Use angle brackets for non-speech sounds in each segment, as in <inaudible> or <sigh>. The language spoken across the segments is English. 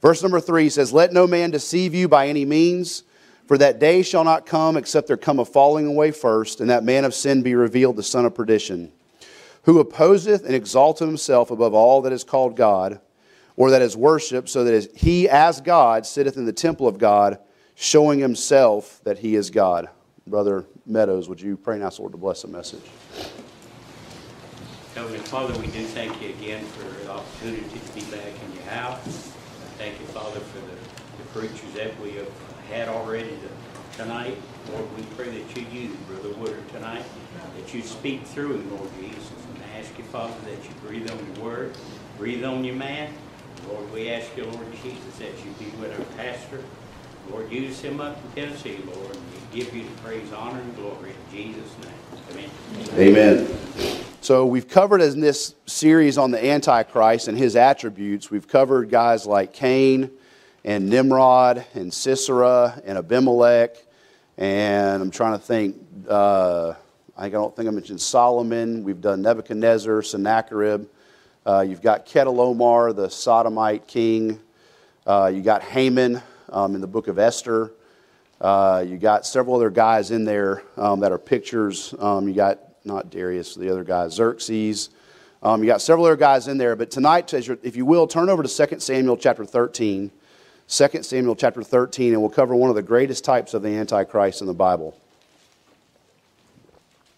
Verse number three says, Let no man deceive you by any means, for that day shall not come except there come a falling away first, and that man of sin be revealed, the son of perdition, who opposeth and exalteth himself above all that is called God, or that is worshipped, so that he as God sitteth in the temple of God, showing himself that he is God. Brother Meadows, would you pray and ask Lord to bless the message? Heavenly Father, we do thank you again for the opportunity to be back in your house. Thank you, Father, for the, the preachers that we have had already to, tonight. Lord, we pray that you use Brother Woodard tonight, that you speak through him, Lord Jesus. And I ask you, Father, that you breathe on your word, breathe on your man. Lord, we ask you, Lord Jesus, that you be with our pastor. Lord, use him up in Tennessee, Lord. We give you the praise, honor, and glory in Jesus' name. Amen. Amen. So we've covered in this series on the Antichrist and his attributes, we've covered guys like Cain and Nimrod and Sisera and Abimelech. And I'm trying to think, uh, I don't think I mentioned Solomon. We've done Nebuchadnezzar, Sennacherib. Uh, you've got Chedorlaomer, the Sodomite king. Uh, you got Haman um, in the book of Esther. Uh, you got several other guys in there um, that are pictures. Um, you got not Darius, the other guy, Xerxes. Um, you got several other guys in there, but tonight, if you will, turn over to 2 Samuel chapter 13. 2 Samuel chapter 13, and we'll cover one of the greatest types of the Antichrist in the Bible.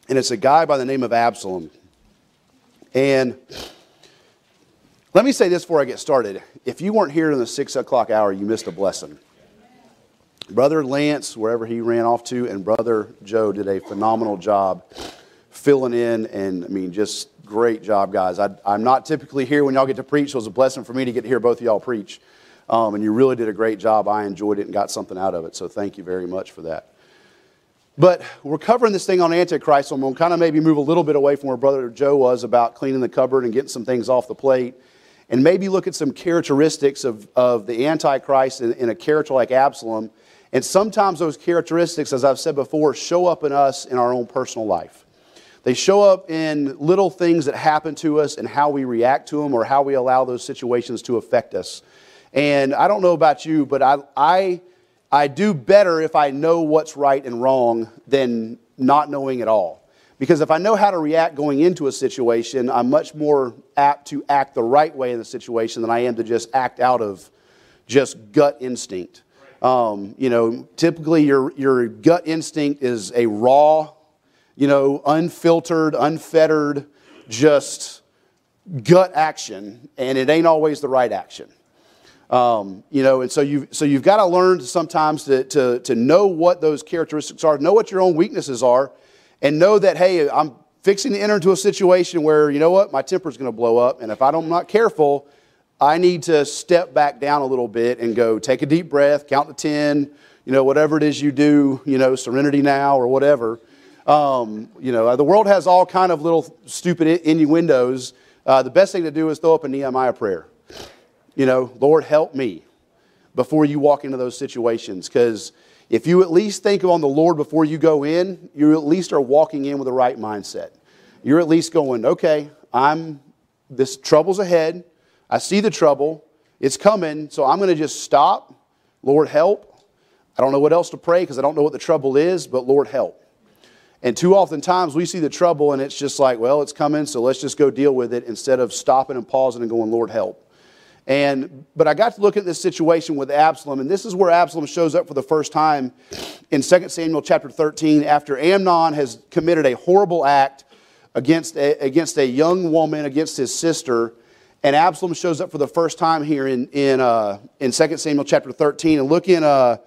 And it's a guy by the name of Absalom. And let me say this before I get started. If you weren't here in the six o'clock hour, you missed a blessing. Brother Lance, wherever he ran off to, and Brother Joe did a phenomenal job filling in. And I mean, just great job, guys. I, am not typically here when y'all get to preach, so it was a blessing for me to get to hear both of y'all preach. Um, and you really did a great job. I enjoyed it and got something out of it. So thank you very much for that. But we're covering this thing on Antichrist, so I'm going to kind of maybe move a little bit away from where Brother Joe was about cleaning the cupboard and getting some things off the plate. And maybe look at some characteristics of, of the Antichrist in, in a character like Absalom. And sometimes those characteristics, as I've said before, show up in us in our own personal life. They show up in little things that happen to us and how we react to them or how we allow those situations to affect us. And I don't know about you, but I, I, I do better if I know what's right and wrong than not knowing at all. Because if I know how to react going into a situation, I'm much more apt to act the right way in the situation than I am to just act out of just gut instinct. Um, you know, typically your, your gut instinct is a raw you know, unfiltered, unfettered, just gut action, and it ain't always the right action. Um, you know, and so you've, so you've got to learn sometimes to, to, to know what those characteristics are, know what your own weaknesses are, and know that, hey, I'm fixing to enter into a situation where, you know what, my temper's going to blow up, and if I'm not careful, I need to step back down a little bit and go take a deep breath, count to 10, you know, whatever it is you do, you know, serenity now or whatever, um, you know, the world has all kind of little stupid innuendos. Uh, the best thing to do is throw up a Nehemiah prayer. You know, Lord, help me before you walk into those situations. Because if you at least think on the Lord before you go in, you at least are walking in with the right mindset. You're at least going, okay, I'm this trouble's ahead. I see the trouble. It's coming, so I'm going to just stop. Lord, help. I don't know what else to pray because I don't know what the trouble is, but Lord, help. And too often times we see the trouble and it's just like, well, it's coming, so let's just go deal with it instead of stopping and pausing and going, Lord, help. And but I got to look at this situation with Absalom, and this is where Absalom shows up for the first time in 2 Samuel chapter 13 after Amnon has committed a horrible act against a, against a young woman, against his sister. And Absalom shows up for the first time here in, in, uh, in 2 Samuel chapter 13. And look, in, uh,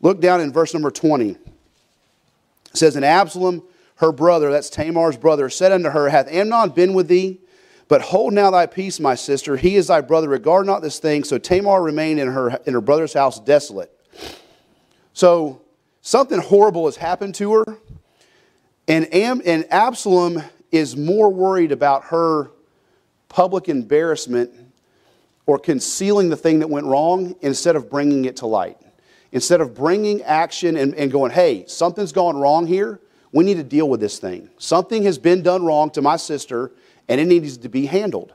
look down in verse number 20. It says, And Absalom, her brother, that's Tamar's brother, said unto her, Hath Amnon been with thee? But hold now thy peace, my sister. He is thy brother. Regard not this thing. So Tamar remained in her, in her brother's house desolate. So something horrible has happened to her. And, Am, and Absalom is more worried about her public embarrassment or concealing the thing that went wrong instead of bringing it to light. Instead of bringing action and, and going, hey, something's gone wrong here, we need to deal with this thing. Something has been done wrong to my sister, and it needs to be handled.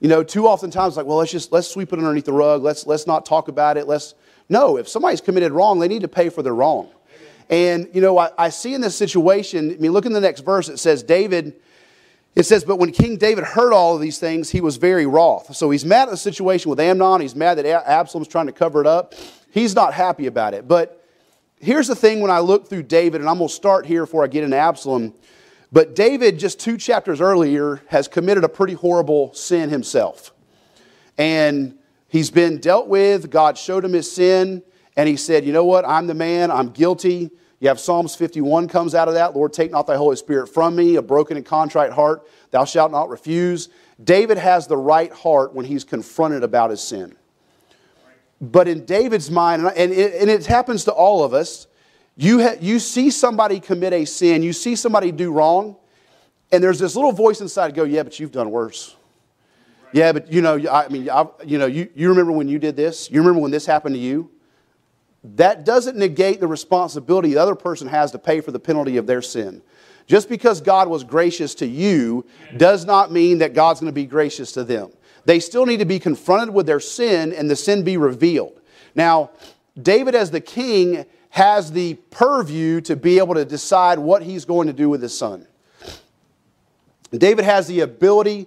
You know, too often times like, well, let's just let's sweep it underneath the rug. Let's let's not talk about it. Let's no. If somebody's committed wrong, they need to pay for their wrong. And you know, I, I see in this situation. I mean, look in the next verse. It says David. It says, but when King David heard all of these things, he was very wroth. So he's mad at the situation with Amnon. He's mad that Absalom's trying to cover it up. He's not happy about it. But here's the thing when I look through David, and I'm going to start here before I get into Absalom. But David, just two chapters earlier, has committed a pretty horrible sin himself. And he's been dealt with. God showed him his sin, and he said, You know what? I'm the man. I'm guilty. You have Psalms 51 comes out of that. Lord, take not thy Holy Spirit from me, a broken and contrite heart, thou shalt not refuse. David has the right heart when he's confronted about his sin. But in David's mind, and it, and it happens to all of us, you, ha- you see somebody commit a sin, you see somebody do wrong, and there's this little voice inside go, Yeah, but you've done worse. Yeah, but you know, I mean, I, you know, you, you remember when you did this? You remember when this happened to you? That doesn't negate the responsibility the other person has to pay for the penalty of their sin. Just because God was gracious to you does not mean that God's going to be gracious to them. They still need to be confronted with their sin and the sin be revealed. Now, David, as the king, has the purview to be able to decide what he's going to do with his son. David has the ability,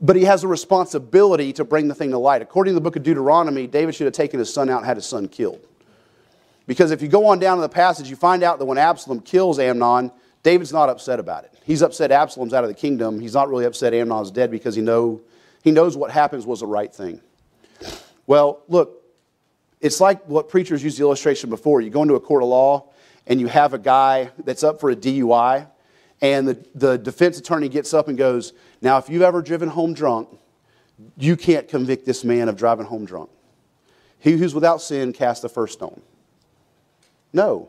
but he has a responsibility to bring the thing to light. According to the book of Deuteronomy, David should have taken his son out and had his son killed. Because if you go on down to the passage, you find out that when Absalom kills Amnon, David's not upset about it. He's upset Absalom's out of the kingdom. He's not really upset Amnon's dead because he, know, he knows what happens was the right thing. Well, look, it's like what preachers used the illustration before. You go into a court of law and you have a guy that's up for a DUI, and the, the defense attorney gets up and goes, Now, if you've ever driven home drunk, you can't convict this man of driving home drunk. He who's without sin cast the first stone. No.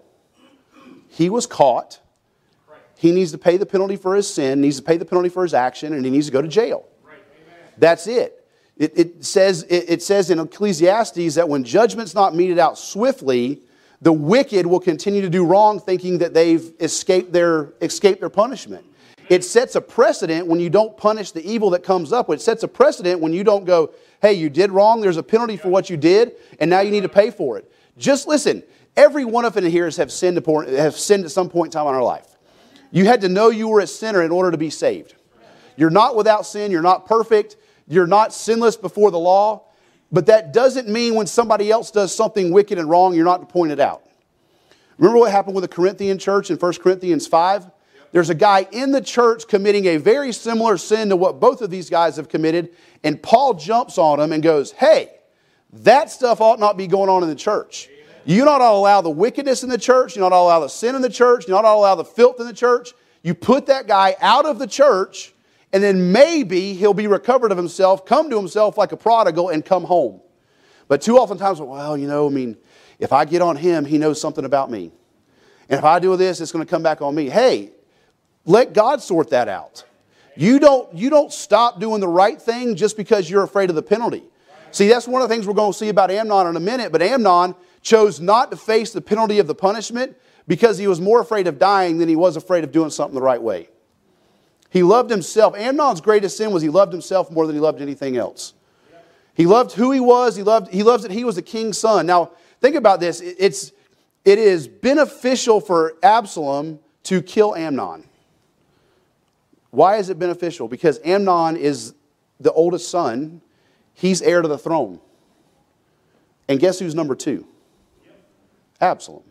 He was caught. He needs to pay the penalty for his sin, needs to pay the penalty for his action, and he needs to go to jail. That's it. It, it says, it, it says in Ecclesiastes that when judgment's not meted out swiftly, the wicked will continue to do wrong thinking that they've escaped their, escaped their punishment. It sets a precedent when you don't punish the evil that comes up. It sets a precedent when you don't go, hey, you did wrong, there's a penalty for what you did, and now you need to pay for it. Just listen, every one of us in here have sinned, have sinned at some point in time in our life. You had to know you were a sinner in order to be saved. You're not without sin, you're not perfect, you're not sinless before the law, but that doesn't mean when somebody else does something wicked and wrong, you're not to point it out. Remember what happened with the Corinthian church in 1 Corinthians 5? There's a guy in the church committing a very similar sin to what both of these guys have committed, and Paul jumps on him and goes, Hey, that stuff ought not be going on in the church. You're not allow the wickedness in the church, You're not allow the sin in the church, You're not allow the filth in the church. You put that guy out of the church and then maybe he'll be recovered of himself, come to himself like a prodigal, and come home. But too often times, well, you know, I mean, if I get on him, he knows something about me. And if I do this, it's going to come back on me. Hey, let God sort that out. You don't, you don't stop doing the right thing just because you're afraid of the penalty. See, that's one of the things we're going to see about Amnon in a minute, but Amnon chose not to face the penalty of the punishment because he was more afraid of dying than he was afraid of doing something the right way. He loved himself. Amnon's greatest sin was he loved himself more than he loved anything else. He loved who he was. He loved, he loves that he was the king's son. Now, think about this. It's, it is beneficial for Absalom to kill Amnon. Why is it beneficial? Because Amnon is the oldest son. He's heir to the throne. And guess who's number two? Absalom.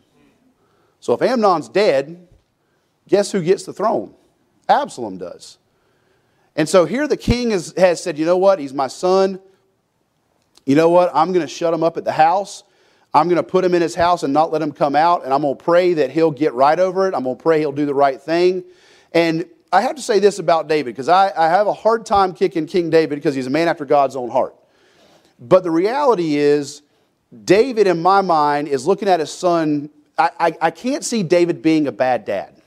So if Amnon's dead, guess who gets the throne? Absalom does. And so here the king is, has said, you know what? He's my son. You know what? I'm going to shut him up at the house. I'm going to put him in his house and not let him come out. And I'm going to pray that he'll get right over it. I'm going to pray he'll do the right thing. And I have to say this about David because I, I have a hard time kicking King David because he's a man after God's own heart. But the reality is, David, in my mind, is looking at his son. I, I, I can't see David being a bad dad.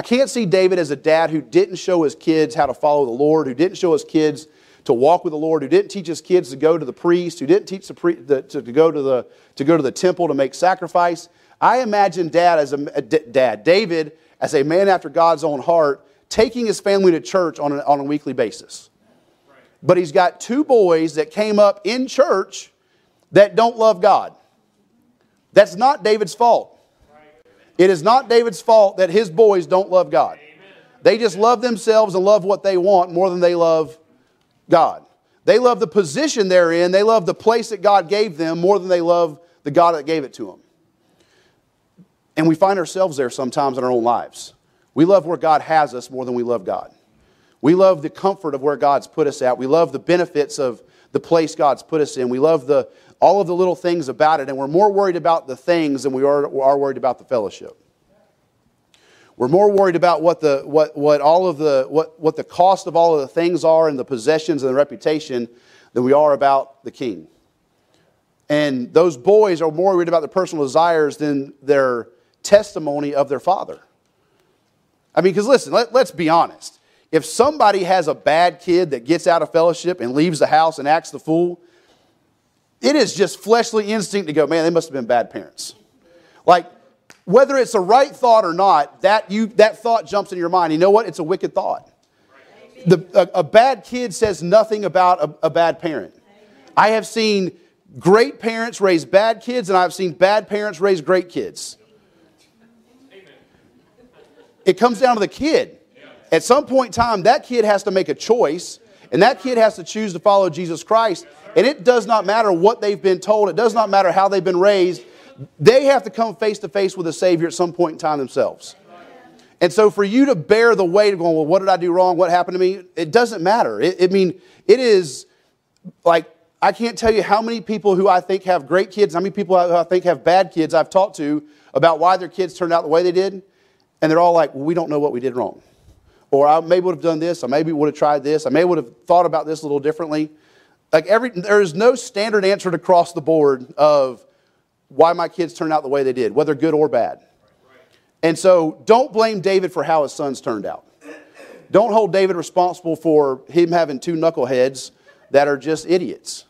I can't see David as a dad who didn't show his kids how to follow the Lord, who didn't show his kids to walk with the Lord, who didn't teach his kids to go to the priest, who didn't teach the, pre- the to, to, go to the, to go to the temple to make sacrifice. I imagine dad as a, a dad, David as a man after God's own heart, taking his family to church on, on a weekly basis. but he's got two boys that came up in church that don't love God. That's not David's fault. It is not David's fault that his boys don't love God. They just love themselves and love what they want more than they love God. They love the position they're in, they love the place that God gave them more than they love the God that gave it to them. And we find ourselves there sometimes in our own lives. We love where God has us more than we love God. We love the comfort of where God's put us at. We love the benefits of the place God's put us in. We love the, all of the little things about it, and we're more worried about the things than we are, are worried about the fellowship. We're more worried about what the, what, what all of the, what, what the cost of all of the things are and the possessions and the reputation than we are about the king. And those boys are more worried about their personal desires than their testimony of their father. I mean, because listen, let, let's be honest. If somebody has a bad kid that gets out of fellowship and leaves the house and acts the fool, it is just fleshly instinct to go, man, they must have been bad parents. Like, whether it's a right thought or not, that, you, that thought jumps in your mind. You know what? It's a wicked thought. The, a, a bad kid says nothing about a, a bad parent. I have seen great parents raise bad kids, and I've seen bad parents raise great kids. It comes down to the kid. At some point in time, that kid has to make a choice, and that kid has to choose to follow Jesus Christ. And it does not matter what they've been told, it does not matter how they've been raised. They have to come face to face with a Savior at some point in time themselves. And so, for you to bear the weight of going, well, what did I do wrong? What happened to me? It doesn't matter. It, I mean, it is like, I can't tell you how many people who I think have great kids, how many people who I think have bad kids I've talked to about why their kids turned out the way they did. And they're all like, well, we don't know what we did wrong. Or I maybe would have done this. I maybe would have tried this. I maybe would have thought about this a little differently. Like every, there is no standard answer across the board of why my kids turned out the way they did, whether good or bad. And so don't blame David for how his sons turned out. Don't hold David responsible for him having two knuckleheads that are just idiots.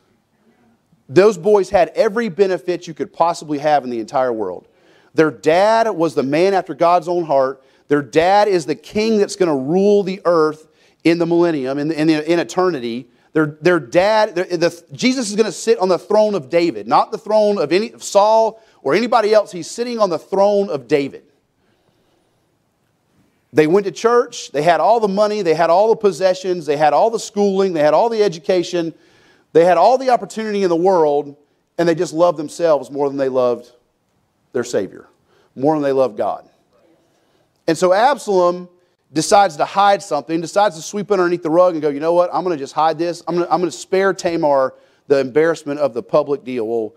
Those boys had every benefit you could possibly have in the entire world. Their dad was the man after God's own heart. Their dad is the king that's going to rule the earth in the millennium, in, in, in eternity. Their, their dad, the, Jesus is going to sit on the throne of David, not the throne of any of Saul or anybody else. He's sitting on the throne of David. They went to church, they had all the money, they had all the possessions, they had all the schooling, they had all the education, they had all the opportunity in the world, and they just loved themselves more than they loved their Savior, more than they loved God. And so Absalom decides to hide something, decides to sweep underneath the rug and go, you know what, I'm going to just hide this. I'm going to, spare Tamar the embarrassment of the public deal. Well,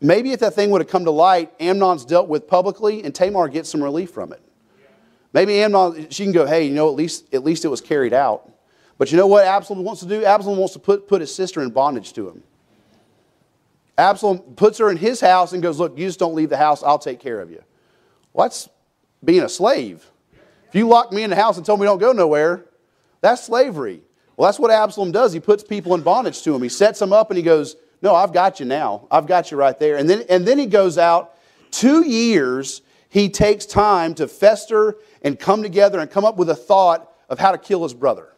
maybe if that thing would have come to light, Amnon's dealt with publicly, and Tamar gets some relief from it. Maybe Amnon, she can go, hey, you know, at least, at least it was carried out. But you know what Absalom wants to do? Absalom wants to put, put his sister in bondage to him. Absalom puts her in his house and goes, Look, you just don't leave the house, I'll take care of you. Well, that's being a slave. If you lock me in the house and tell me don't go nowhere, that's slavery. Well, that's what Absalom does. He puts people in bondage to him. He sets them up and he goes, No, I've got you now. I've got you right there. And then, and then he goes out. Two years, he takes time to fester and come together and come up with a thought of how to kill his brother.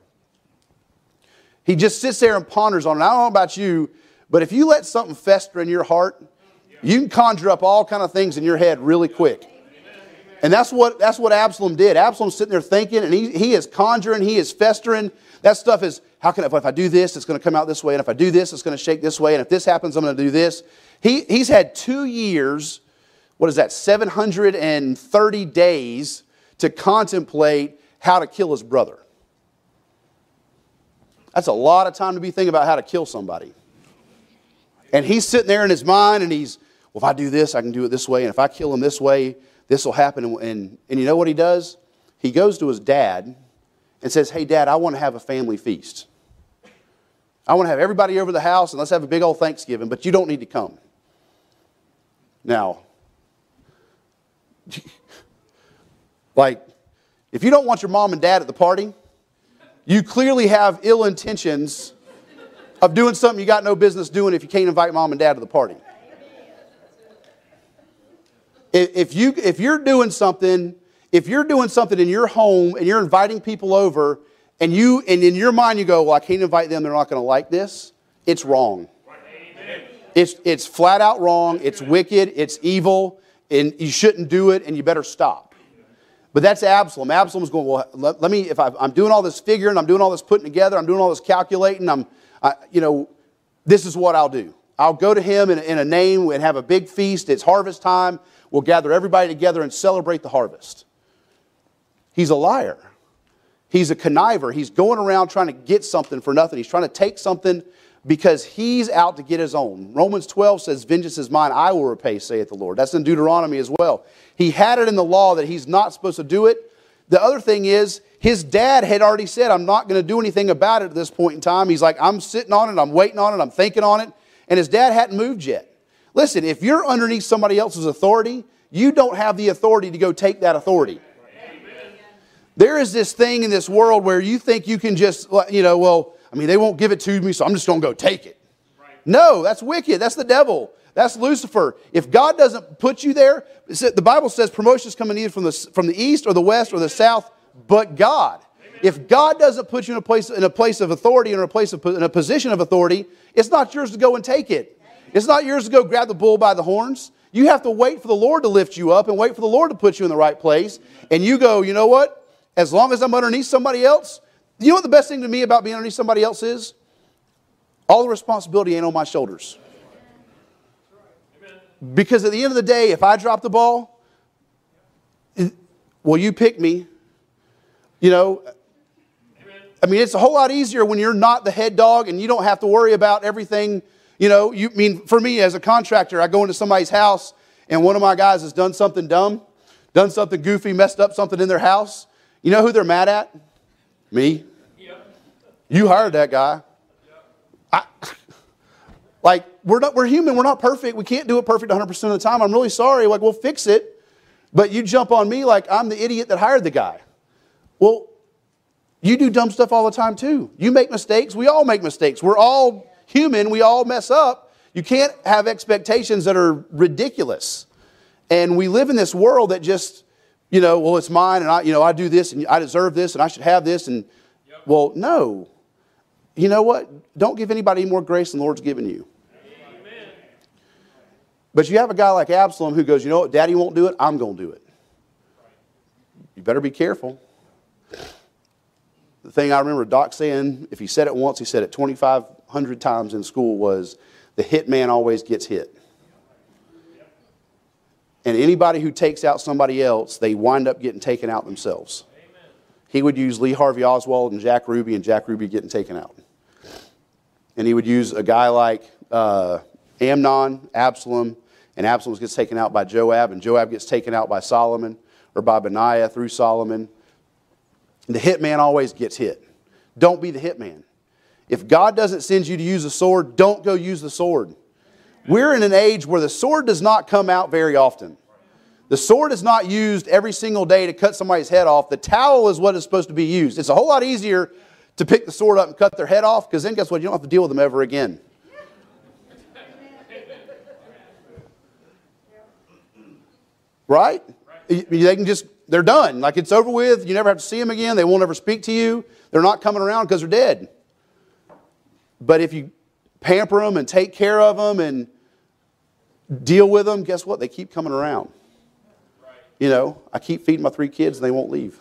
He just sits there and ponders on it. I don't know about you, but if you let something fester in your heart, you can conjure up all kind of things in your head really quick. And that's what, that's what Absalom did. Absalom's sitting there thinking, and he, he is conjuring, he is festering. That stuff is, how can, if, if I do this, it's going to come out this way, and if I do this, it's going to shake this way, and if this happens, I'm going to do this. He, he's had two years, what is that, 730 days to contemplate how to kill his brother. That's a lot of time to be thinking about how to kill somebody. And he's sitting there in his mind and he's, well, if I do this, I can do it this way. And if I kill him this way, this will happen. And, and, you know what he does? He goes to his dad and says, Hey, dad, I want to have a family feast. I want to have everybody over the house and let's have a big old Thanksgiving, but you don't need to come. Now, <laughs> like, if you don't want your mom and dad at the party, you clearly have ill intentions of doing something you got no business doing if you can't invite mom and dad to the party. If, you, if you're doing something, if you're doing something in your home and you're inviting people over and you and in your mind you go, well, I can't invite them, they're not going to like this, it's wrong. It's, it's flat out wrong, it's wicked, it's evil, and you shouldn't do it, and you better stop. But that's Absalom. Absalom's going, well, let, let me, if I, am doing all this figuring, I'm doing all this putting together, I'm doing all this calculating, I'm, I, you know, this is what I'll do. I'll go to him in, in a name and have a big feast. It's harvest time. We'll gather everybody together and celebrate the harvest. He's a liar. He's a conniver. He's going around trying to get something for nothing. He's trying to take something because he's out to get his own. Romans 12 says, Vengeance is mine, I will repay, saith the Lord. That's in Deuteronomy as well. He had it in the law that he's not supposed to do it. The other thing is, his dad had already said, I'm not going to do anything about it at this point in time. He's like, I'm sitting on it, I'm waiting on it, I'm thinking on it. And his dad hadn't moved yet. Listen, if you're underneath somebody else's authority, you don't have the authority to go take that authority. There is this thing in this world where you think you can just, you know, well, I mean, they won't give it to me, so I'm just going to go take it. Right. No, that's wicked. That's the devil. That's Lucifer. If God doesn't put you there, the Bible says promotions coming either from the, from the east or the west or the south, but God. If God doesn't put you in a place, in a place of authority or in a, place of, in a position of authority, it's not yours to go and take it. It's not yours to go grab the bull by the horns. You have to wait for the Lord to lift you up and wait for the Lord to put you in the right place. And you go, you know what? as long as I'm underneath somebody else, you know what the best thing to me about being underneath somebody else is? All the responsibility ain't on my shoulders. Because at the end of the day, if I drop the ball, well, you pick me. You know, I mean, it's a whole lot easier when you're not the head dog and you don't have to worry about everything. You know, you mean for me as a contractor, I go into somebody's house and one of my guys has done something dumb, done something goofy, messed up something in their house, you know who they're mad at? Me. You hired that guy. I, <laughs> like, we're, not, we're human. We're not perfect. We can't do it perfect 100% of the time. I'm really sorry. Like, we'll fix it. But you jump on me like I'm the idiot that hired the guy. Well, you do dumb stuff all the time too. You make mistakes. We all make mistakes. We're all human. We all mess up. You can't have expectations that are ridiculous. And we live in this world that just you know, well, it's mine and I, you know, I do this and I deserve this and I should have this. And, yep. well, no. You know what? Don't give anybody any more grace than the Lord's given you. Amen. But you have a guy like Absalom who goes, you know what? Daddy won't do it. I'm going to do it. You better be careful. The thing I remember Doc saying, if he said it once, he said it 2,500 times in school, was the hit man always gets hit. And anybody who takes out somebody else, they wind up getting taken out themselves. Amen. He would use Lee Harvey Oswald and Jack Ruby, and Jack Ruby getting taken out. And he would use a guy like uh, Amnon, Absalom, and Absalom gets taken out by Joab, and Joab gets taken out by Solomon or by Benaiah through Solomon. The hitman always gets hit. Don't be the hitman. If God doesn't send you to use a sword, don't go use the sword. We're in an age where the sword does not come out very often. The sword is not used every single day to cut somebody's head off. The towel is what is supposed to be used. It's a whole lot easier to pick the sword up and cut their head off because then guess what? You don't have to deal with them ever again. Right? They can just, they're done. Like it's over with. You never have to see them again. They won't ever speak to you. They're not coming around because they're dead. But if you pamper them and take care of them and deal with them, guess what? They keep coming around. You know, I keep feeding my three kids and they won't leave.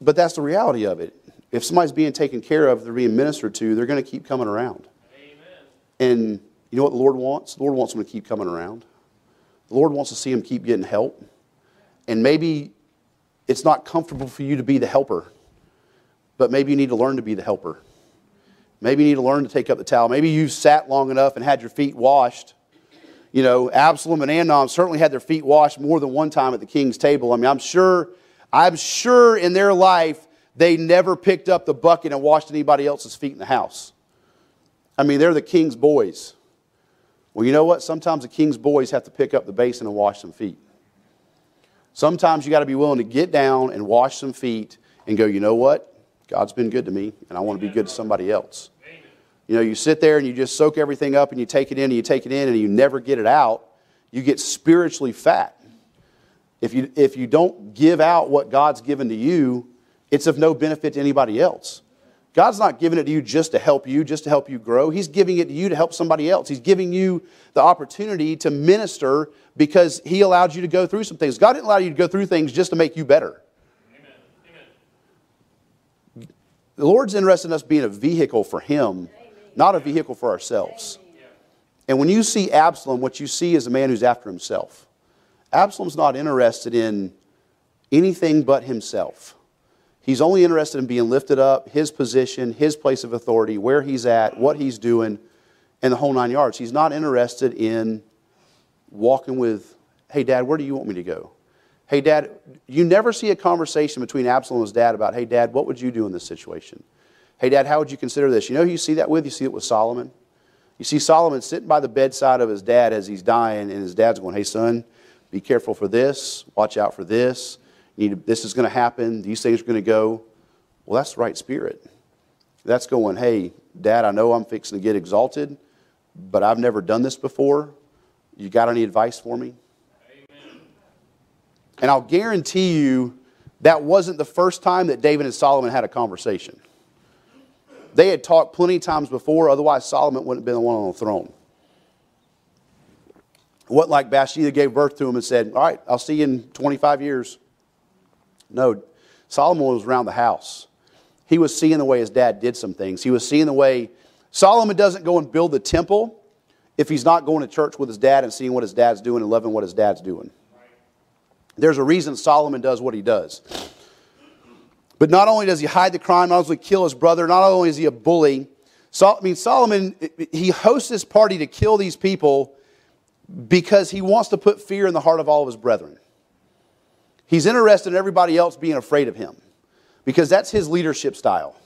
but that's the reality of it. If somebody's being taken care of, they're being ministered to, they're going to keep coming around. Amen. And you know what the Lord wants? The Lord wants them to keep coming around. The Lord wants to see them keep getting help. And maybe it's not comfortable for you to be the helper, but maybe you need to learn to be the helper. Maybe you need to learn to take up the towel. Maybe you've sat long enough and had your feet washed. You know, Absalom and Amnon certainly had their feet washed more than one time at the king's table. I mean, I'm sure, I'm sure in their life they never picked up the bucket and washed anybody else's feet in the house. I mean, they're the king's boys. Well, you know what? Sometimes the king's boys have to pick up the basin and wash some feet. Sometimes you got to be willing to get down and wash some feet and go, you know what? God's been good to me, and I want to be good to somebody else. You know, you sit there and you just soak everything up and you take it in and you take it in and you never get it out. You get spiritually fat. If you, if you don't give out what God's given to you, it's of no benefit to anybody else. God's not giving it to you just to help you, just to help you grow. He's giving it to you to help somebody else. He's giving you the opportunity to minister because He allowed you to go through some things. God didn't allow you to go through things just to make you better. Amen. The Lord's interested in us being a vehicle for Him, Amen. not a vehicle for ourselves. And when you see Absalom, what you see is a man who's after himself. Absalom's not interested in anything but himself. He's only interested in being lifted up, his position, his place of authority, where he's at, what he's doing, and the whole nine yards. He's not interested in walking with, hey, Dad, where do you want me to go? Hey, Dad, you never see a conversation between Absalom and his dad about, hey, Dad, what would you do in this situation? Hey, Dad, how would you consider this? You know who you see that with? You see it with Solomon. You see Solomon sitting by the bedside of his dad as he's dying, and his dad's going, hey, son, be careful for this. Watch out for this. To, this is going to happen. These things are going to go. Well, that's the right spirit. That's going, hey, Dad, I know I'm fixing to get exalted, but I've never done this before. You got any advice for me? Amen. And I'll guarantee you that wasn't the first time that David and Solomon had a conversation. They had talked plenty of times before, otherwise, Solomon wouldn't have been the one on the throne. What like Bathsheba gave birth to him and said, All right, I'll see you in 25 years. No, Solomon was around the house. He was seeing the way his dad did some things. He was seeing the way Solomon doesn't go and build the temple if he's not going to church with his dad and seeing what his dad's doing and loving what his dad's doing. There's a reason Solomon does what he does. But not only does he hide the crime, not only kill his brother, not only is he a bully, I mean, Solomon, he hosts this party to kill these people because he wants to put fear in the heart of all of his brethren. He's interested in everybody else being afraid of him because that's his leadership style.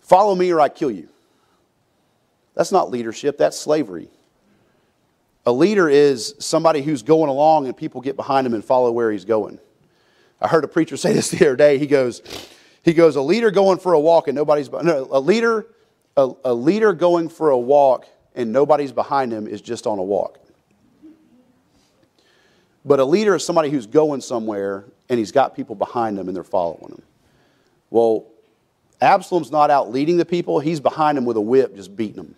Follow me or I kill you. That's not leadership, that's slavery. A leader is somebody who's going along and people get behind him and follow where he's going. I heard a preacher <laughs> say this the other day. He goes, he goes, a leader going for a walk and nobody's no, a leader, a, a leader going for a walk and nobody's behind him is just on a walk. But a leader is somebody who's going somewhere and he's got people behind him and they're following him. Well, Absalom's not out leading the people, he's behind him with a whip just beating them.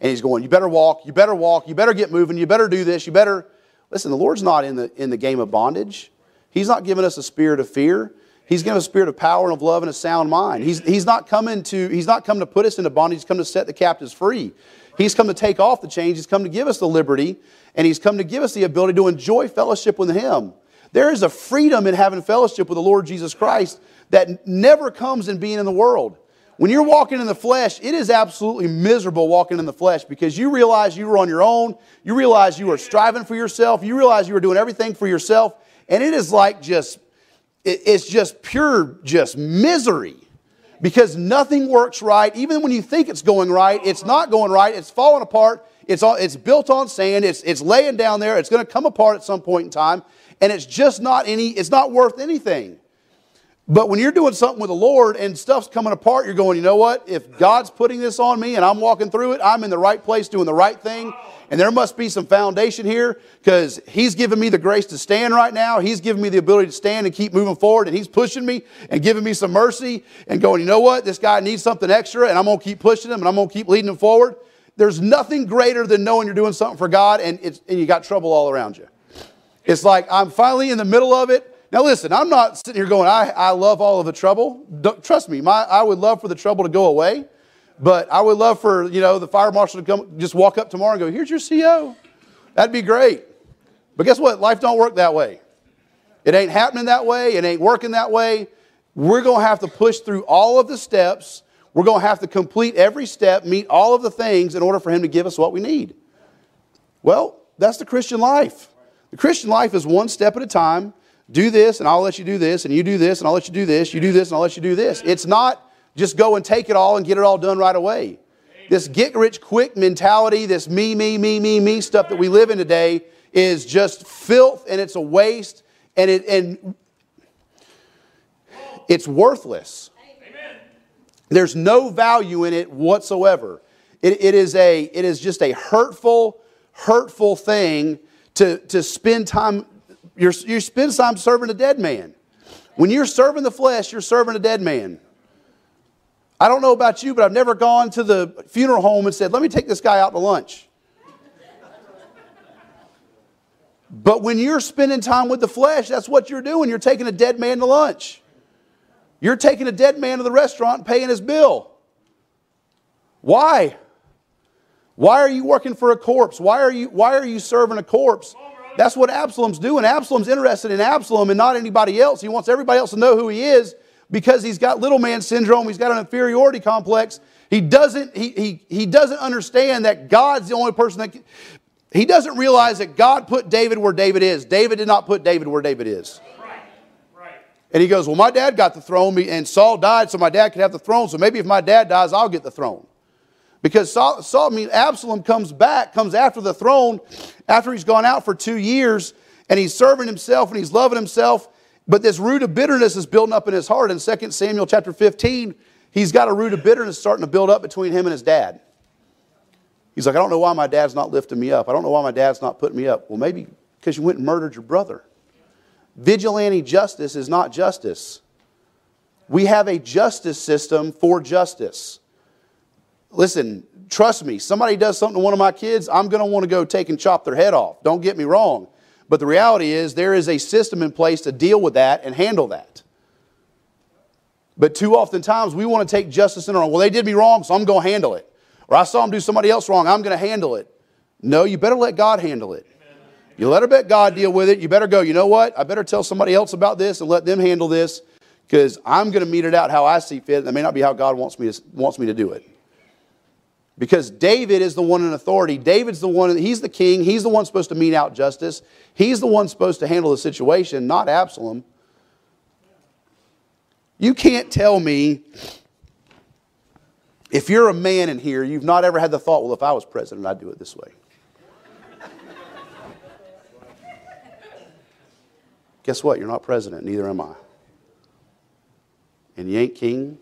And he's going, You better walk, you better walk, you better get moving, you better do this, you better. Listen, the Lord's not in the, in the game of bondage. He's not giving us a spirit of fear. He's given us a spirit of power and of love and a sound mind. He's, he's, not coming to, he's not come to put us into bondage, he's come to set the captives free. He's come to take off the chains, he's come to give us the liberty and He's come to give us the ability to enjoy fellowship with Him. There is a freedom in having fellowship with the Lord Jesus Christ that never comes in being in the world. When you're walking in the flesh, it is absolutely miserable walking in the flesh because you realize you were on your own. You realize you were striving for yourself. You realize you were doing everything for yourself. And it is like just, it's just pure, just misery because nothing works right. Even when you think it's going right, it's not going right. It's falling apart. It's, all, it's built on sand. It's, it's laying down there. It's going to come apart at some point in time. And it's just not any, it's not worth anything. But when you're doing something with the Lord and stuff's coming apart, you're going, you know what? If God's putting this on me and I'm walking through it, I'm in the right place doing the right thing. And there must be some foundation here because He's given me the grace to stand right now. He's given me the ability to stand and keep moving forward. And He's pushing me and giving me some mercy and going, you know what? This guy needs something extra and I'm going to keep pushing him and I'm going to keep leading him forward. There's nothing greater than knowing you're doing something for God and, and you got trouble all around you. It's like I'm finally in the middle of it. Now, listen, I'm not sitting here going, I, I love all of the trouble. Don't, trust me, my, I would love for the trouble to go away, but I would love for, you know, the fire marshal to come, just walk up tomorrow and go, here's your CO. That'd be great. But guess what? Life don't work that way. It ain't happening that way. It ain't working that way. We're going to have to push through all of the steps we're going to have to complete every step, meet all of the things in order for Him to give us what we need. Well, that's the Christian life. The Christian life is one step at a time. Do this, and I'll let you do this, and you do this, and I'll let you do this. You do this, and I'll let you do this. It's not just go and take it all and get it all done right away. This get rich quick mentality, this me, me, me, me, me stuff that we live in today is just filth and it's a waste and, it, and it's worthless. There's no value in it whatsoever. It, it, is, a, it is just a hurtful, hurtful thing to, to spend time You're, you spend time serving a dead man. When you're serving the flesh, you're serving a dead man. I don't know about you, but I've never gone to the funeral home and said, let me take this guy out to lunch. But when you're spending time with the flesh, that's what you're doing. You're taking a dead man to lunch. You're taking a dead man to the restaurant and paying his bill. Why? Why are you working for a corpse? Why are you, why are you serving a corpse? That's what Absalom's doing. Absalom's interested in Absalom and not anybody else. He wants everybody else to know who he is because he's got little man syndrome. He's got an inferiority complex. He doesn't, he, he, he doesn't understand that God's the only person that. He doesn't realize that God put David where David is. David did not put David where David is. Right, right. And he goes, Well, my dad got the throne, and Saul died, so my dad could have the throne. So maybe if my dad dies, I'll get the throne. Because Saul, Saul, I mean, Absalom comes back, comes after the throne after he's gone out for two years, and he's serving himself and he's loving himself. But this root of bitterness is building up in his heart. In 2 Samuel chapter 15, he's got a root of bitterness starting to build up between him and his dad. He's like, I don't know why my dad's not lifting me up. I don't know why my dad's not putting me up. Well, maybe because you went and murdered your brother. Vigilante justice is not justice. We have a justice system for justice. Listen, trust me, somebody does something to one of my kids, I'm going to want to go take and chop their head off. Don't get me wrong. But the reality is, there is a system in place to deal with that and handle that. But too often times, we want to take justice in our own. Well, they did me wrong, so I'm going to handle it. Or I saw them do somebody else wrong, I'm going to handle it. No, you better let God handle it. You let let God deal with it. You better go, you know what? I better tell somebody else about this and let them handle this because I'm going to mete it out how I see fit. That may not be how God wants me to, wants me to do it. Because David is the one in authority. David's the one, he's the king. He's the one supposed to mete out justice. He's the one supposed to handle the situation, not Absalom. You can't tell me, if you're a man in here, you've not ever had the thought, well, if I was president, I'd do it this way. Guess what? You're not president, neither am I. And you ain't king,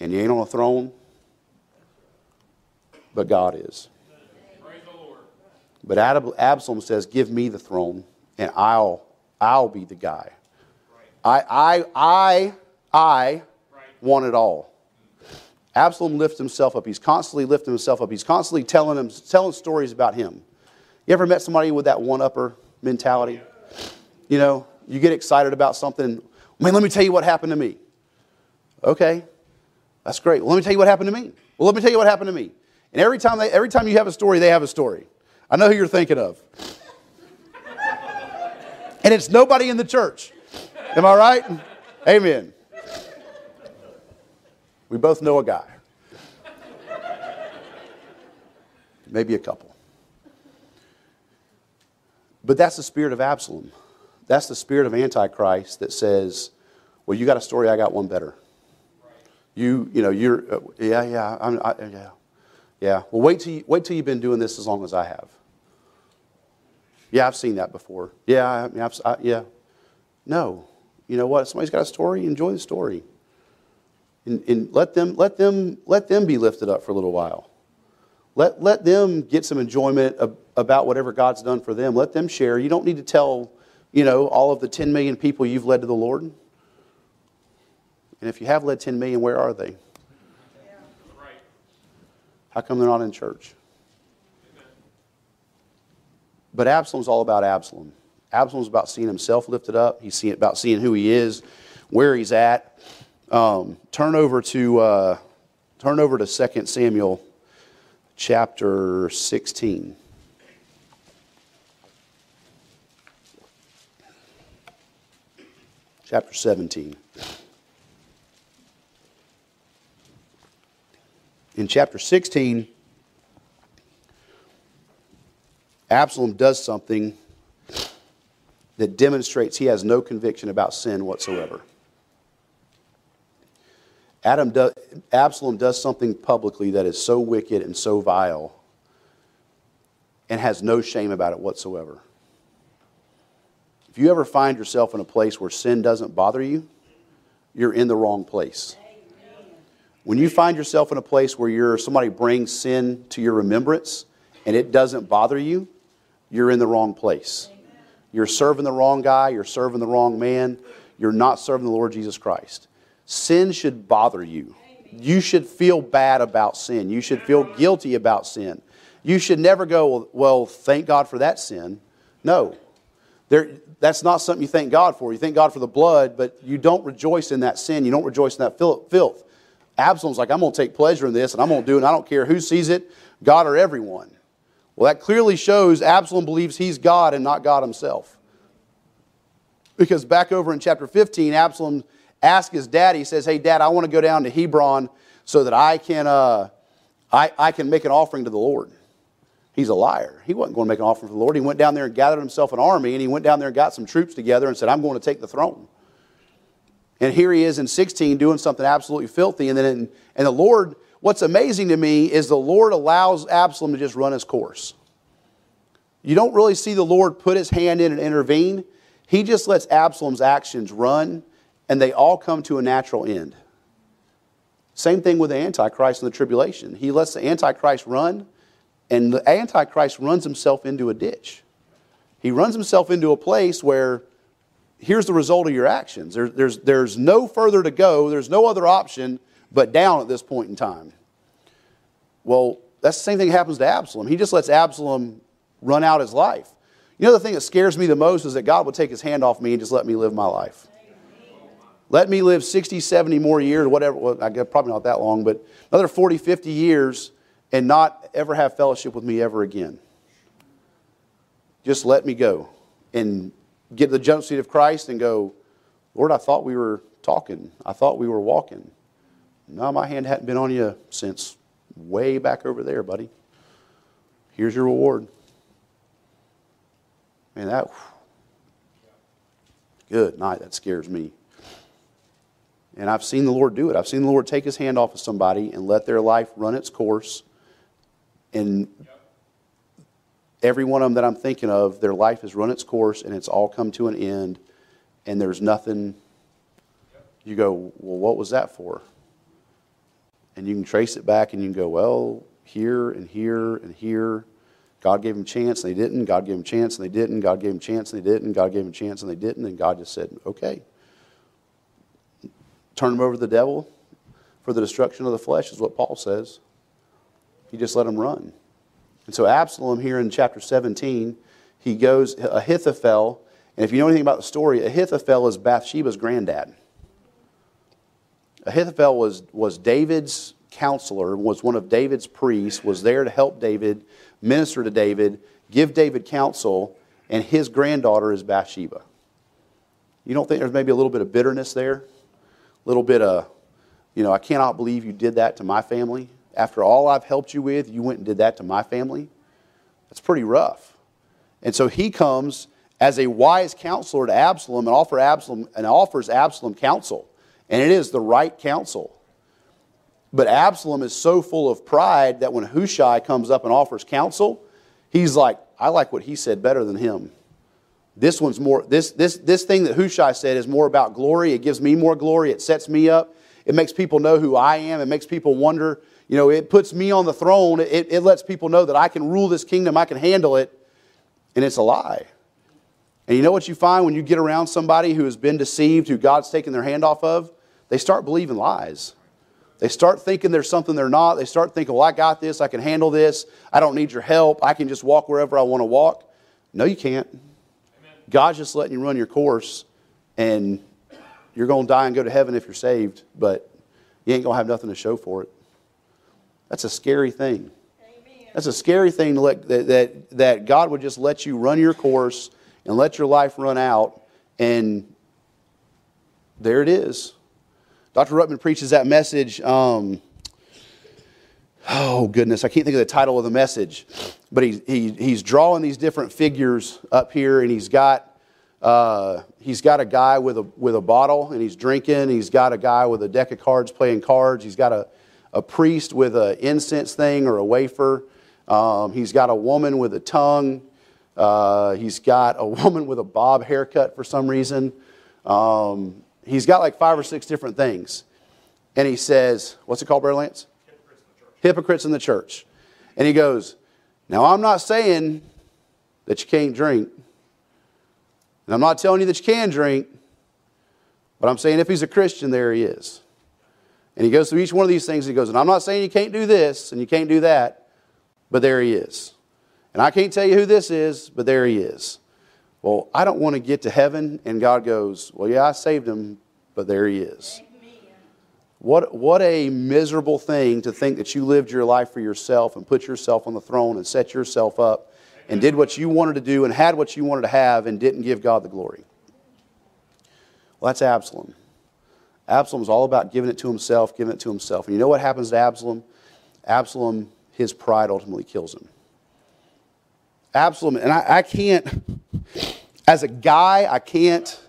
and you ain't on a throne, but God is. But Absalom says, Give me the throne, and I'll, I'll be the guy. I, I, I, I want it all. Absalom lifts himself up. He's constantly lifting himself up. He's constantly telling, him, telling stories about him. You ever met somebody with that one upper mentality? You know, you get excited about something. Man, let me tell you what happened to me. Okay, that's great. Well, let me tell you what happened to me. Well, let me tell you what happened to me. And every time, they, every time you have a story, they have a story. I know who you're thinking of. and it's nobody in the church. Am I right? Amen. We both know a guy. Maybe a couple. But that's the spirit of Absalom. That's the spirit of Antichrist that says, well, you got a story, I got one better. You, you know, you're, uh, yeah, yeah, I'm, I, yeah. Yeah. Well, wait till, you, wait till you've been doing this as long as I have. Yeah, I've seen that before. Yeah, I I've, I, yeah. No. You know what? Somebody's got a story. Enjoy the story. And, and, let, them, let, them, let them be lifted up for a little while. Let, let them get some enjoyment of, about whatever God's done for them. Let them share. You don't need to tell, you know, all of the 10 million people you've led to the Lord. And if you have led 10 million, where are they? How come they're not in church? But Absalom's all about Absalom. Absalom's about seeing himself lifted up. He's about seeing who he is, where he's at. Um, turn over to uh, turn over to 2 Samuel chapter 16. Chapter 17. In chapter 16, Absalom does something that demonstrates he has no conviction about sin whatsoever. Adam do, Absalom does something publicly that is so wicked and so vile and has no shame about it whatsoever. If you ever find yourself in a place where sin doesn't bother you, you're in the wrong place. When you find yourself in a place where you're, somebody brings sin to your remembrance and it doesn't bother you, you're in the wrong place. You're serving the wrong guy, you're serving the wrong man, you're not serving the Lord Jesus Christ. Sin should bother you. You should feel bad about sin. You should feel guilty about sin. You should never go, well, thank God for that sin. No. There, that's not something you thank God for. You thank God for the blood, but you don't rejoice in that sin. You don't rejoice in that filth. Absalom's like, I'm going to take pleasure in this, and I'm going to do it, and I don't care who sees it, God or everyone. Well, that clearly shows Absalom believes he's God and not God himself. Because back over in chapter 15, Absalom asks his dad, he says, Hey, dad, I want to go down to Hebron so that I can, uh, I, I can make an offering to the Lord. He's a liar. He wasn't going to make an offering for the Lord. He went down there and gathered himself an army, and he went down there and got some troops together and said, I'm going to take the throne. And here he is in 16 doing something absolutely filthy. And then, in, and the Lord what's amazing to me is the Lord allows Absalom to just run his course. You don't really see the Lord put his hand in and intervene. He just lets Absalom's actions run, and they all come to a natural end. Same thing with the Antichrist and the tribulation. He lets the Antichrist run, and the Antichrist runs himself into a ditch. He runs himself into a place where here's the result of your actions. There, there's, there's no further to go, there's no other option but down at this point in time. Well, that's the same thing that happens to Absalom. He just lets Absalom run out his life. You know, the thing that scares me the most is that God would take his hand off me and just let me live my life. Let me live 60, 70 more years, whatever, well, I guess probably not that long, but another 40, 50 years and not ever have fellowship with me ever again. Just let me go and get to the judgment seat of Christ and go, Lord, I thought we were talking. I thought we were walking. No, my hand hadn't been on you since way back over there, buddy. Here's your reward. Man, that good night. That scares me. And I've seen the Lord do it. I've seen the Lord take his hand off of somebody and let their life run its course. And every one of them that I'm thinking of, their life has run its course and it's all come to an end. And there's nothing. You go, well, what was that for? and you can trace it back and you can go, well, here and here and here. God gave them chance and they didn't. God gave them chance and they didn't. God gave them chance and they didn't. God gave them chance and they didn't. And God just said, okay. Turn them over to the devil for the destruction of the flesh, is what Paul says. He just let them run. And so Absalom here in chapter 17, he goes, Ahithophel, and if you know anything about the story, Ahithophel is Bathsheba's granddad. Ahithophel was, was David's counselor, was one of David's priests, was there to help David, minister to David, give David counsel, and his granddaughter is Bathsheba. You don't think there's maybe a little bit of bitterness there? A little bit of, you know, I cannot believe you did that to my family. After all I've helped you with, you went and did that to my family? That's pretty rough. And so he comes as a wise counselor to Absalom and, offer Absalom, and offers Absalom counsel. And it is the right counsel. But Absalom is so full of pride that when Hushai comes up and offers counsel, he's like, I like what he said better than him. This one's more, this, this, this thing that Hushai said is more about glory. It gives me more glory. It sets me up. It makes people know who I am. It makes people wonder. You know, it puts me on the throne. It, it lets people know that I can rule this kingdom. I can handle it. And it's a lie. And you know what you find when you get around somebody who has been deceived, who God's taken their hand off of? they start believing lies. They start thinking there's something they're not. They start thinking, well, I got this. I can handle this. I don't need your help. I can just walk wherever I want to walk. No, you can't. Amen. God's just letting you run your course, and you're going to die and go to heaven if you're saved, but you ain't going to have nothing to show for it. That's a scary thing. Amen. That's a scary thing to let, that, that, that God would just let you run your course and let your life run out, and there it is. Dr. Ruckman preaches that message. Um, oh, goodness, I can't think of the title of the message. But he, he, he's drawing these different figures up here, and he's got, uh, he's got a guy with a, with a bottle, and he's drinking. He's got a guy with a deck of cards playing cards. He's got a, a priest with an incense thing or a wafer. Um, he's got a woman with a tongue. Uh, he's got a <laughs> woman with a bob haircut for some reason. Um, he's got like five or six different things. And he says, What's it called, Brother Lance? Hypocrites in the church. Hypocrites in the church. And he goes, Now I'm not saying that you can't drink. And I'm not telling you that you can drink, but I'm saying if he's a Christian, there he is. And he goes through each one of these things. And he goes, and I'm not saying you can't do this and you can't do that, but there he is. And I can't tell you who this is, but there he is. Well, I don't want to get to heaven, and God goes, Well, yeah, I saved him, but there he is. What, what a miserable thing to think that you lived your life for yourself and put yourself on the throne and set yourself up and did what you wanted to do and had what you wanted to have and didn't give God the glory. Well, that's Absalom. Absalom is all about giving it to himself, giving it to himself. And you know what happens to Absalom? Absalom, his pride ultimately kills him. Absalom, and I, I can't, as a guy, I can't,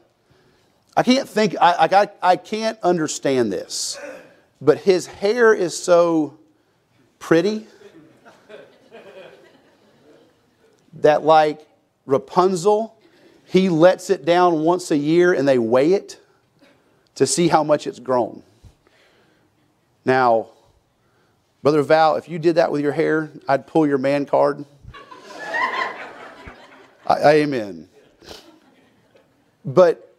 I can't think, I, I, I can't understand this. But his hair is so pretty that, like Rapunzel, he lets it down once a year and they weigh it to see how much it's grown. Now, Brother Val, if you did that with your hair, I'd pull your man card. I, amen. But,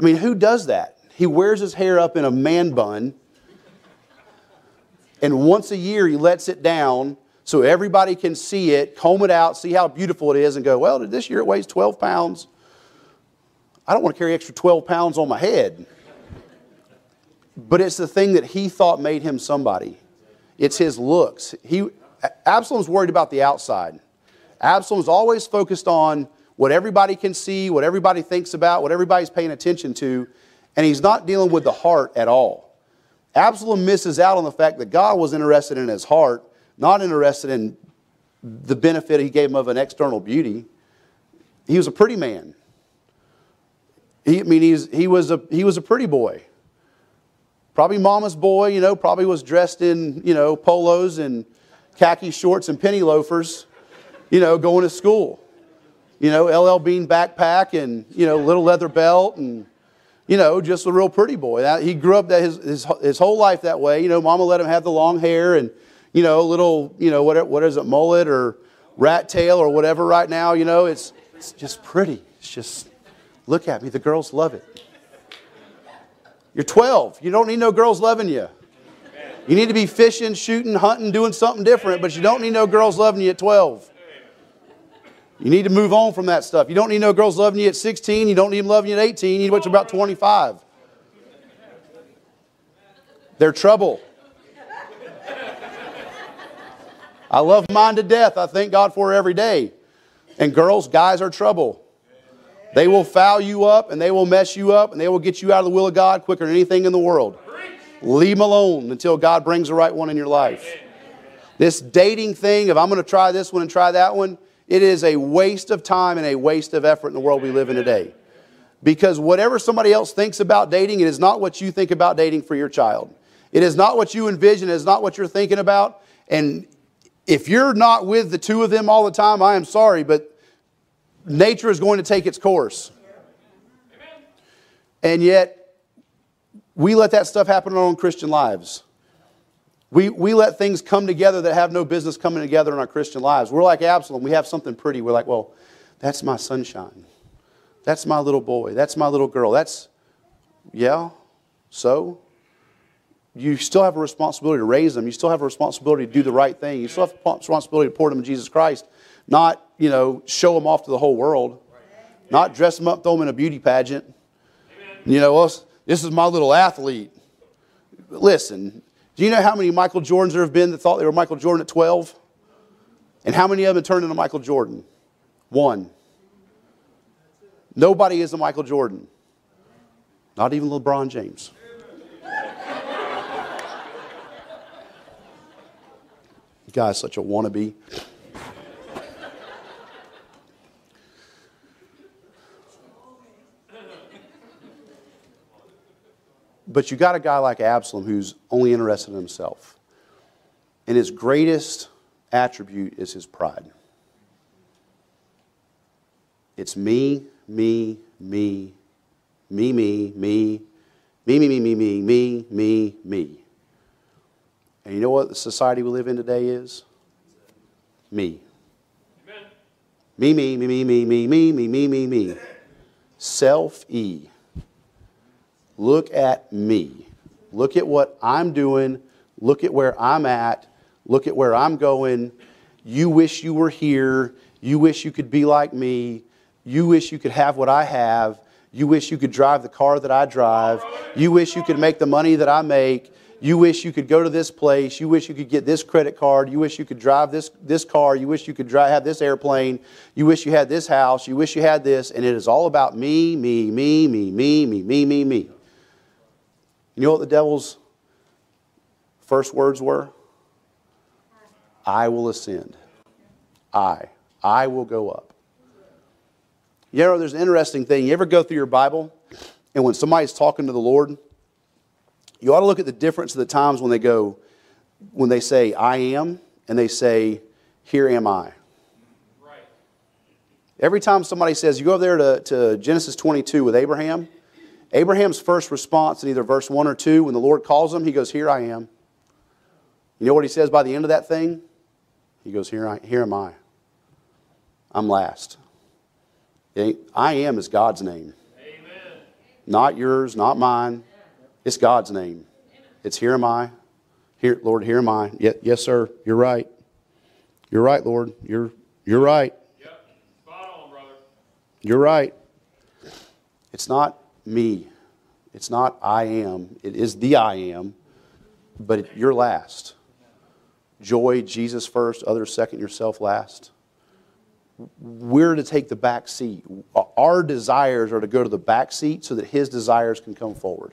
I mean, who does that? He wears his hair up in a man bun, and once a year he lets it down so everybody can see it, comb it out, see how beautiful it is, and go, well, this year it weighs 12 pounds. I don't want to carry extra 12 pounds on my head. But it's the thing that he thought made him somebody. It's his looks. He, Absalom's worried about the outside. Absalom's always focused on what everybody can see, what everybody thinks about, what everybody's paying attention to, and he's not dealing with the heart at all. Absalom misses out on the fact that God was interested in his heart not interested in the benefit he gave him of an external beauty. He was a pretty man. He, I mean, he's, he, was a, he was a pretty boy. Probably mama's boy, you know, probably was dressed in, you know, polos and khaki shorts and penny loafers, you know, going to school. You know, LL Bean backpack and, you know, little leather belt and, you know, just a real pretty boy. He grew up that his, his, his whole life that way. You know, mama let him have the long hair and, you know, little, you know, what, what is it, mullet or rat tail or whatever right now, you know, it's, it's just pretty. It's just, look at me. The girls love it. You're 12. You don't need no girls loving you. You need to be fishing, shooting, hunting, doing something different, but you don't need no girls loving you at 12. You need to move on from that stuff. You don't need no girls loving you at 16. You don't need them loving you at 18. You need wait till about 25. They're trouble. I love mine to death. I thank God for her every day. And girls, guys are trouble. They will foul you up and they will mess you up and they will get you out of the will of God quicker than anything in the world. Leave them alone until God brings the right one in your life. This dating thing of I'm going to try this one and try that one, it is a waste of time and a waste of effort in the world we live in today. Because whatever somebody else thinks about dating, it is not what you think about dating for your child. It is not what you envision, it is not what you're thinking about. And if you're not with the two of them all the time, I am sorry, but nature is going to take its course. And yet, we let that stuff happen in our own Christian lives. We, we let things come together that have no business coming together in our Christian lives. We're like Absalom. We have something pretty. We're like, well, that's my sunshine. That's my little boy. That's my little girl. That's, yeah, so? you still have a responsibility to raise them. You still have a responsibility to do the right thing. You still have a responsibility to pour them in Jesus Christ, not, you know, show them off to the whole world, not dress them up, throw them in a beauty pageant. You know, well, this is my little athlete. Listen, do you know how many Michael Jordans there have been that thought they were Michael Jordan at 12? And how many of them turned into Michael Jordan? One. Nobody is a Michael Jordan. Not even LeBron James. You guy's such a wannabe. But you got a guy like Absalom who's only interested in himself. And his greatest attribute is his pride. It's me, me, me, me, me, me, me, me, me, me, me, me, me, me. And you know what the society we live in today is? Me. Me, me, me, me, me, me, me, me, me, me, me. Self E. Look at me. Look at what I'm doing. Look at where I'm at. Look at where I'm going. You wish you were here. You wish you could be like me. You wish you could have what I have. You wish you could drive the car that I drive. You wish you could make the money that I make. You wish you could go to this place. You wish you could get this credit card. You wish you could drive this, this car. You wish you could drive, have this airplane. You wish you had this house. You wish you had this. And it is all about me, me, me, me, me, me, me, me, me. You know what the devil's first words were? I will ascend. I. I will go up. You know, there's an interesting thing. You ever go through your Bible, and when somebody's talking to the Lord, you ought to look at the difference of the times when they go, when they say, I am, and they say, Here am I. Right. Every time somebody says, you go over there to, to Genesis 22 with Abraham, Abraham's first response in either verse 1 or 2, when the Lord calls him, he goes, Here I am. You know what he says by the end of that thing? He goes, Here, I, here am I. I'm last. I am is God's name. Amen. Not yours, not mine. It's God's name. It's here am I. Here, Lord, here am I. Yes, sir. You're right. You're right, Lord. You're you're right. Yep. Spot on, brother. You're right. It's not me. It's not I am. It is the I am, but you're last. Joy, Jesus first, others second, yourself last we're to take the back seat. Our desires are to go to the back seat so that His desires can come forward,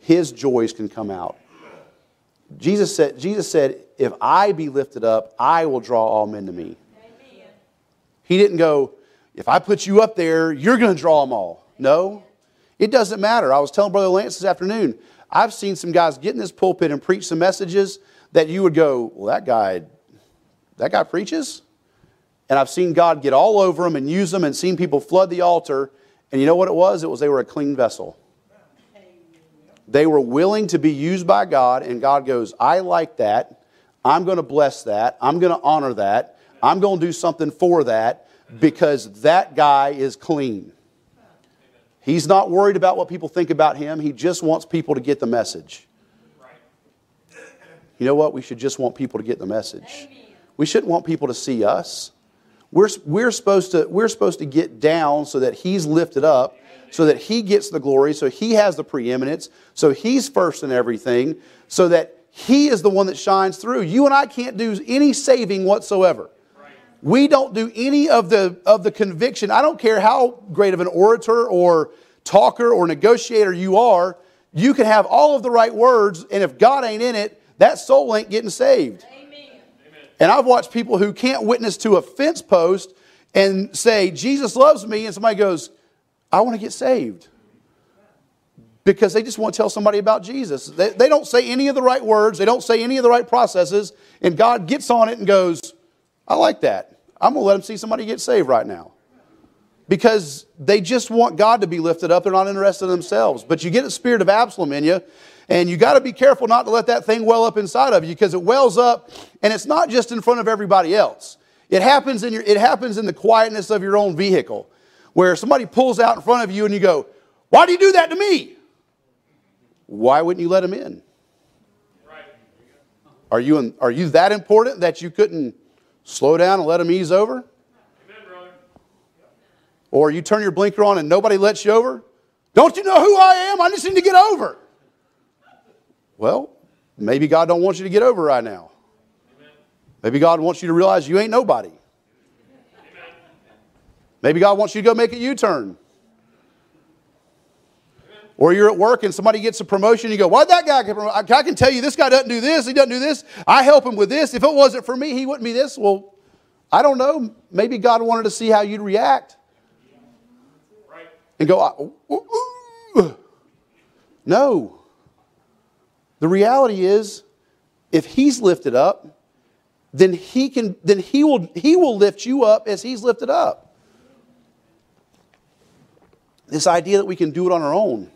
His joys can come out. Jesus said, Jesus said, If I be lifted up, I will draw all men to me. Amen. He didn't go, If I put you up there, you're going to draw them all. No, it doesn't matter. I was telling Brother Lance this afternoon, I've seen some guys get in this pulpit and preach some messages that you would go, Well, that guy, that guy preaches? And I've seen God get all over them and use them and seen people flood the altar. And you know what it was? It was they were a clean vessel. They were willing to be used by God, and God goes, I like that. I'm going to bless that. I'm going to honor that. I'm going to do something for that because that guy is clean. He's not worried about what people think about him. He just wants people to get the message. You know what? We should just want people to get the message. We shouldn't want people to see us. We're, we're, supposed to, we're supposed to get down so that He's lifted up, so that He gets the glory, so He has the preeminence, so He's first in everything, so that He is the one that shines through. You and I can't do any saving whatsoever. We don't do any of the, of the conviction. I don't care how great of an orator or talker or negotiator you are, you can have all of the right words, and if God ain't in it, that soul ain't getting saved. And I've watched people who can't witness to a fence post and say, Jesus loves me, and somebody goes, I want to get saved. Because they just want to tell somebody about Jesus. They, they don't say any of the right words, they don't say any of the right processes, and God gets on it and goes, I like that. I'm going to let them see somebody get saved right now. Because they just want God to be lifted up. They're not interested in themselves. But you get a spirit of Absalom in you, and you got to be careful not to let that thing well up inside of you because it wells up and it's not just in front of everybody else. It happens in your it happens in the quietness of your own vehicle where somebody pulls out in front of you and you go, "Why do you do that to me?" Why wouldn't you let him in? Are you, in, are you that important that you couldn't slow down and let him ease over? Amen, or you turn your blinker on and nobody lets you over? Don't you know who I am? I just need to get over. Well, maybe God don't want you to get over right now. Maybe God wants you to realize you ain't nobody. Maybe God wants you to go make a U-turn. Or you're at work and somebody gets a promotion, you go, Why'd that guy get promoted? I can tell you this guy doesn't do this, he doesn't do this. I help him with this. If it wasn't for me, he wouldn't be this. Well, I don't know. Maybe God wanted to see how you'd react. And go, No. The reality is, if he's lifted up, then he can then he will he will lift you up as he's lifted up. This idea that we can do it on our own.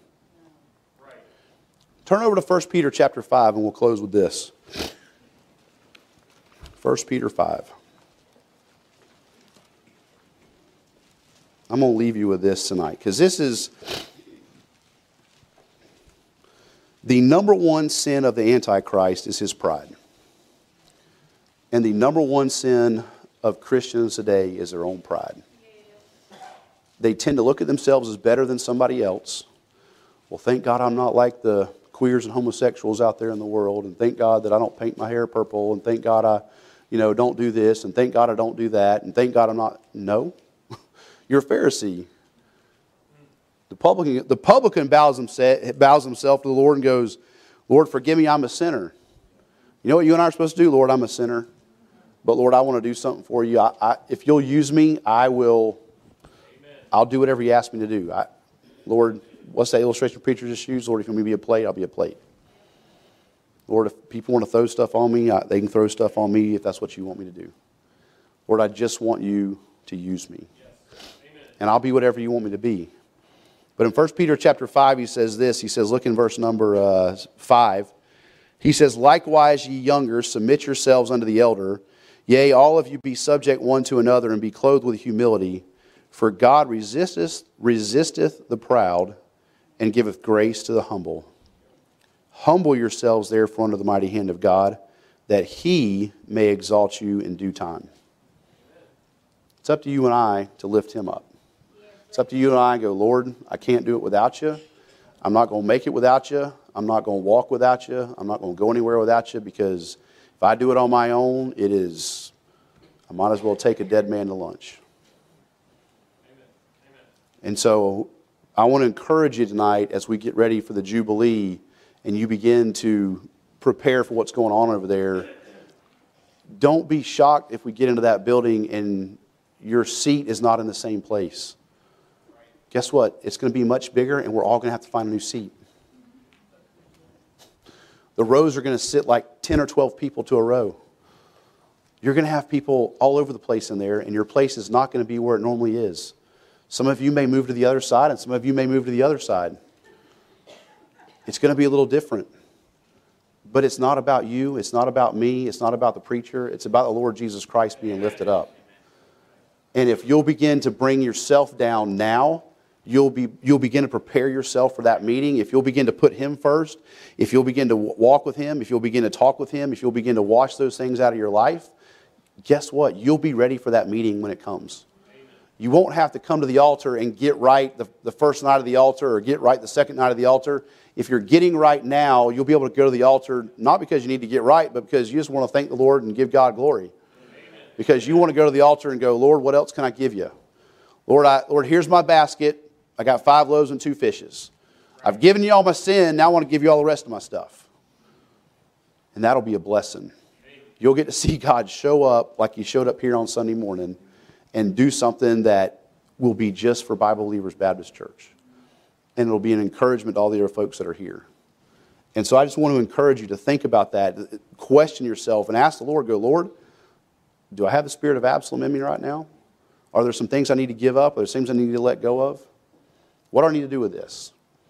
Turn over to 1 Peter chapter 5 and we'll close with this. 1 Peter 5. I'm going to leave you with this tonight because this is the number one sin of the Antichrist is his pride. And the number one sin of Christians today is their own pride. They tend to look at themselves as better than somebody else. Well, thank God I'm not like the queers and homosexuals out there in the world, and thank God that I don't paint my hair purple, and thank God I, you know, don't do this, and thank God I don't do that, and thank God I'm not. No, <laughs> you're a Pharisee. The publican, the publican bows, himself, bows himself to the Lord and goes, Lord, forgive me, I'm a sinner. You know what you and I are supposed to do? Lord, I'm a sinner. But Lord, I want to do something for you. I, I, if you'll use me, I will. Amen. I'll do whatever you ask me to do. I, Lord, what's that illustration of preachers' shoes? Lord, if you want me to be a plate, I'll be a plate. Lord, if people want to throw stuff on me, I, they can throw stuff on me if that's what you want me to do. Lord, I just want you to use me. Yes. And I'll be whatever you want me to be. But in 1 Peter chapter 5, he says this. He says, look in verse number uh, 5. He says, Likewise, ye younger, submit yourselves unto the elder. Yea, all of you be subject one to another and be clothed with humility. For God resisteth, resisteth the proud and giveth grace to the humble. Humble yourselves, therefore, under the mighty hand of God, that he may exalt you in due time. It's up to you and I to lift him up. It's up to you and I go, Lord, I can't do it without you. I'm not going to make it without you. I'm not going to walk without you. I'm not going to go anywhere without you because if I do it on my own, it is, I might as well take a dead man to lunch. Amen. Amen. And so I want to encourage you tonight as we get ready for the Jubilee and you begin to prepare for what's going on over there. Don't be shocked if we get into that building and your seat is not in the same place. Guess what? It's going to be much bigger and we're all going to have to find a new seat. The rows are going to sit like 10 or 12 people to a row. You're going to have people all over the place in there, and your place is not going to be where it normally is. Some of you may move to the other side, and some of you may move to the other side. It's going to be a little different. But it's not about you. It's not about me. It's not about the preacher. It's about the Lord Jesus Christ being lifted up. And if you'll begin to bring yourself down now, You'll, be, you'll begin to prepare yourself for that meeting. If you'll begin to put Him first, if you'll begin to walk with Him, if you'll begin to talk with Him, if you'll begin to wash those things out of your life, guess what? You'll be ready for that meeting when it comes. You won't have to come to the altar and get right the, the first night of the altar or get right the second night of the altar. If you're getting right now, you'll be able to go to the altar not because you need to get right, but because you just want to thank the Lord and give God glory. Amen. Because you want to go to the altar and go, Lord, what else can I give you? Lord, I, Lord, here's my basket. I got five loaves and two fishes. I've given you all my sin. Now I want to give you all the rest of my stuff. And that'll be a blessing. You'll get to see God show up like He showed up here on Sunday morning and do something that will be just for Bible Believers Baptist Church. And it'll be an encouragement to all the other folks that are here. And so I just want to encourage you to think about that, question yourself, and ask the Lord, go, Lord, do I have the spirit of Absalom in me right now? Are there some things I need to give up? Are there things I need to let go of? What do I need to do with this?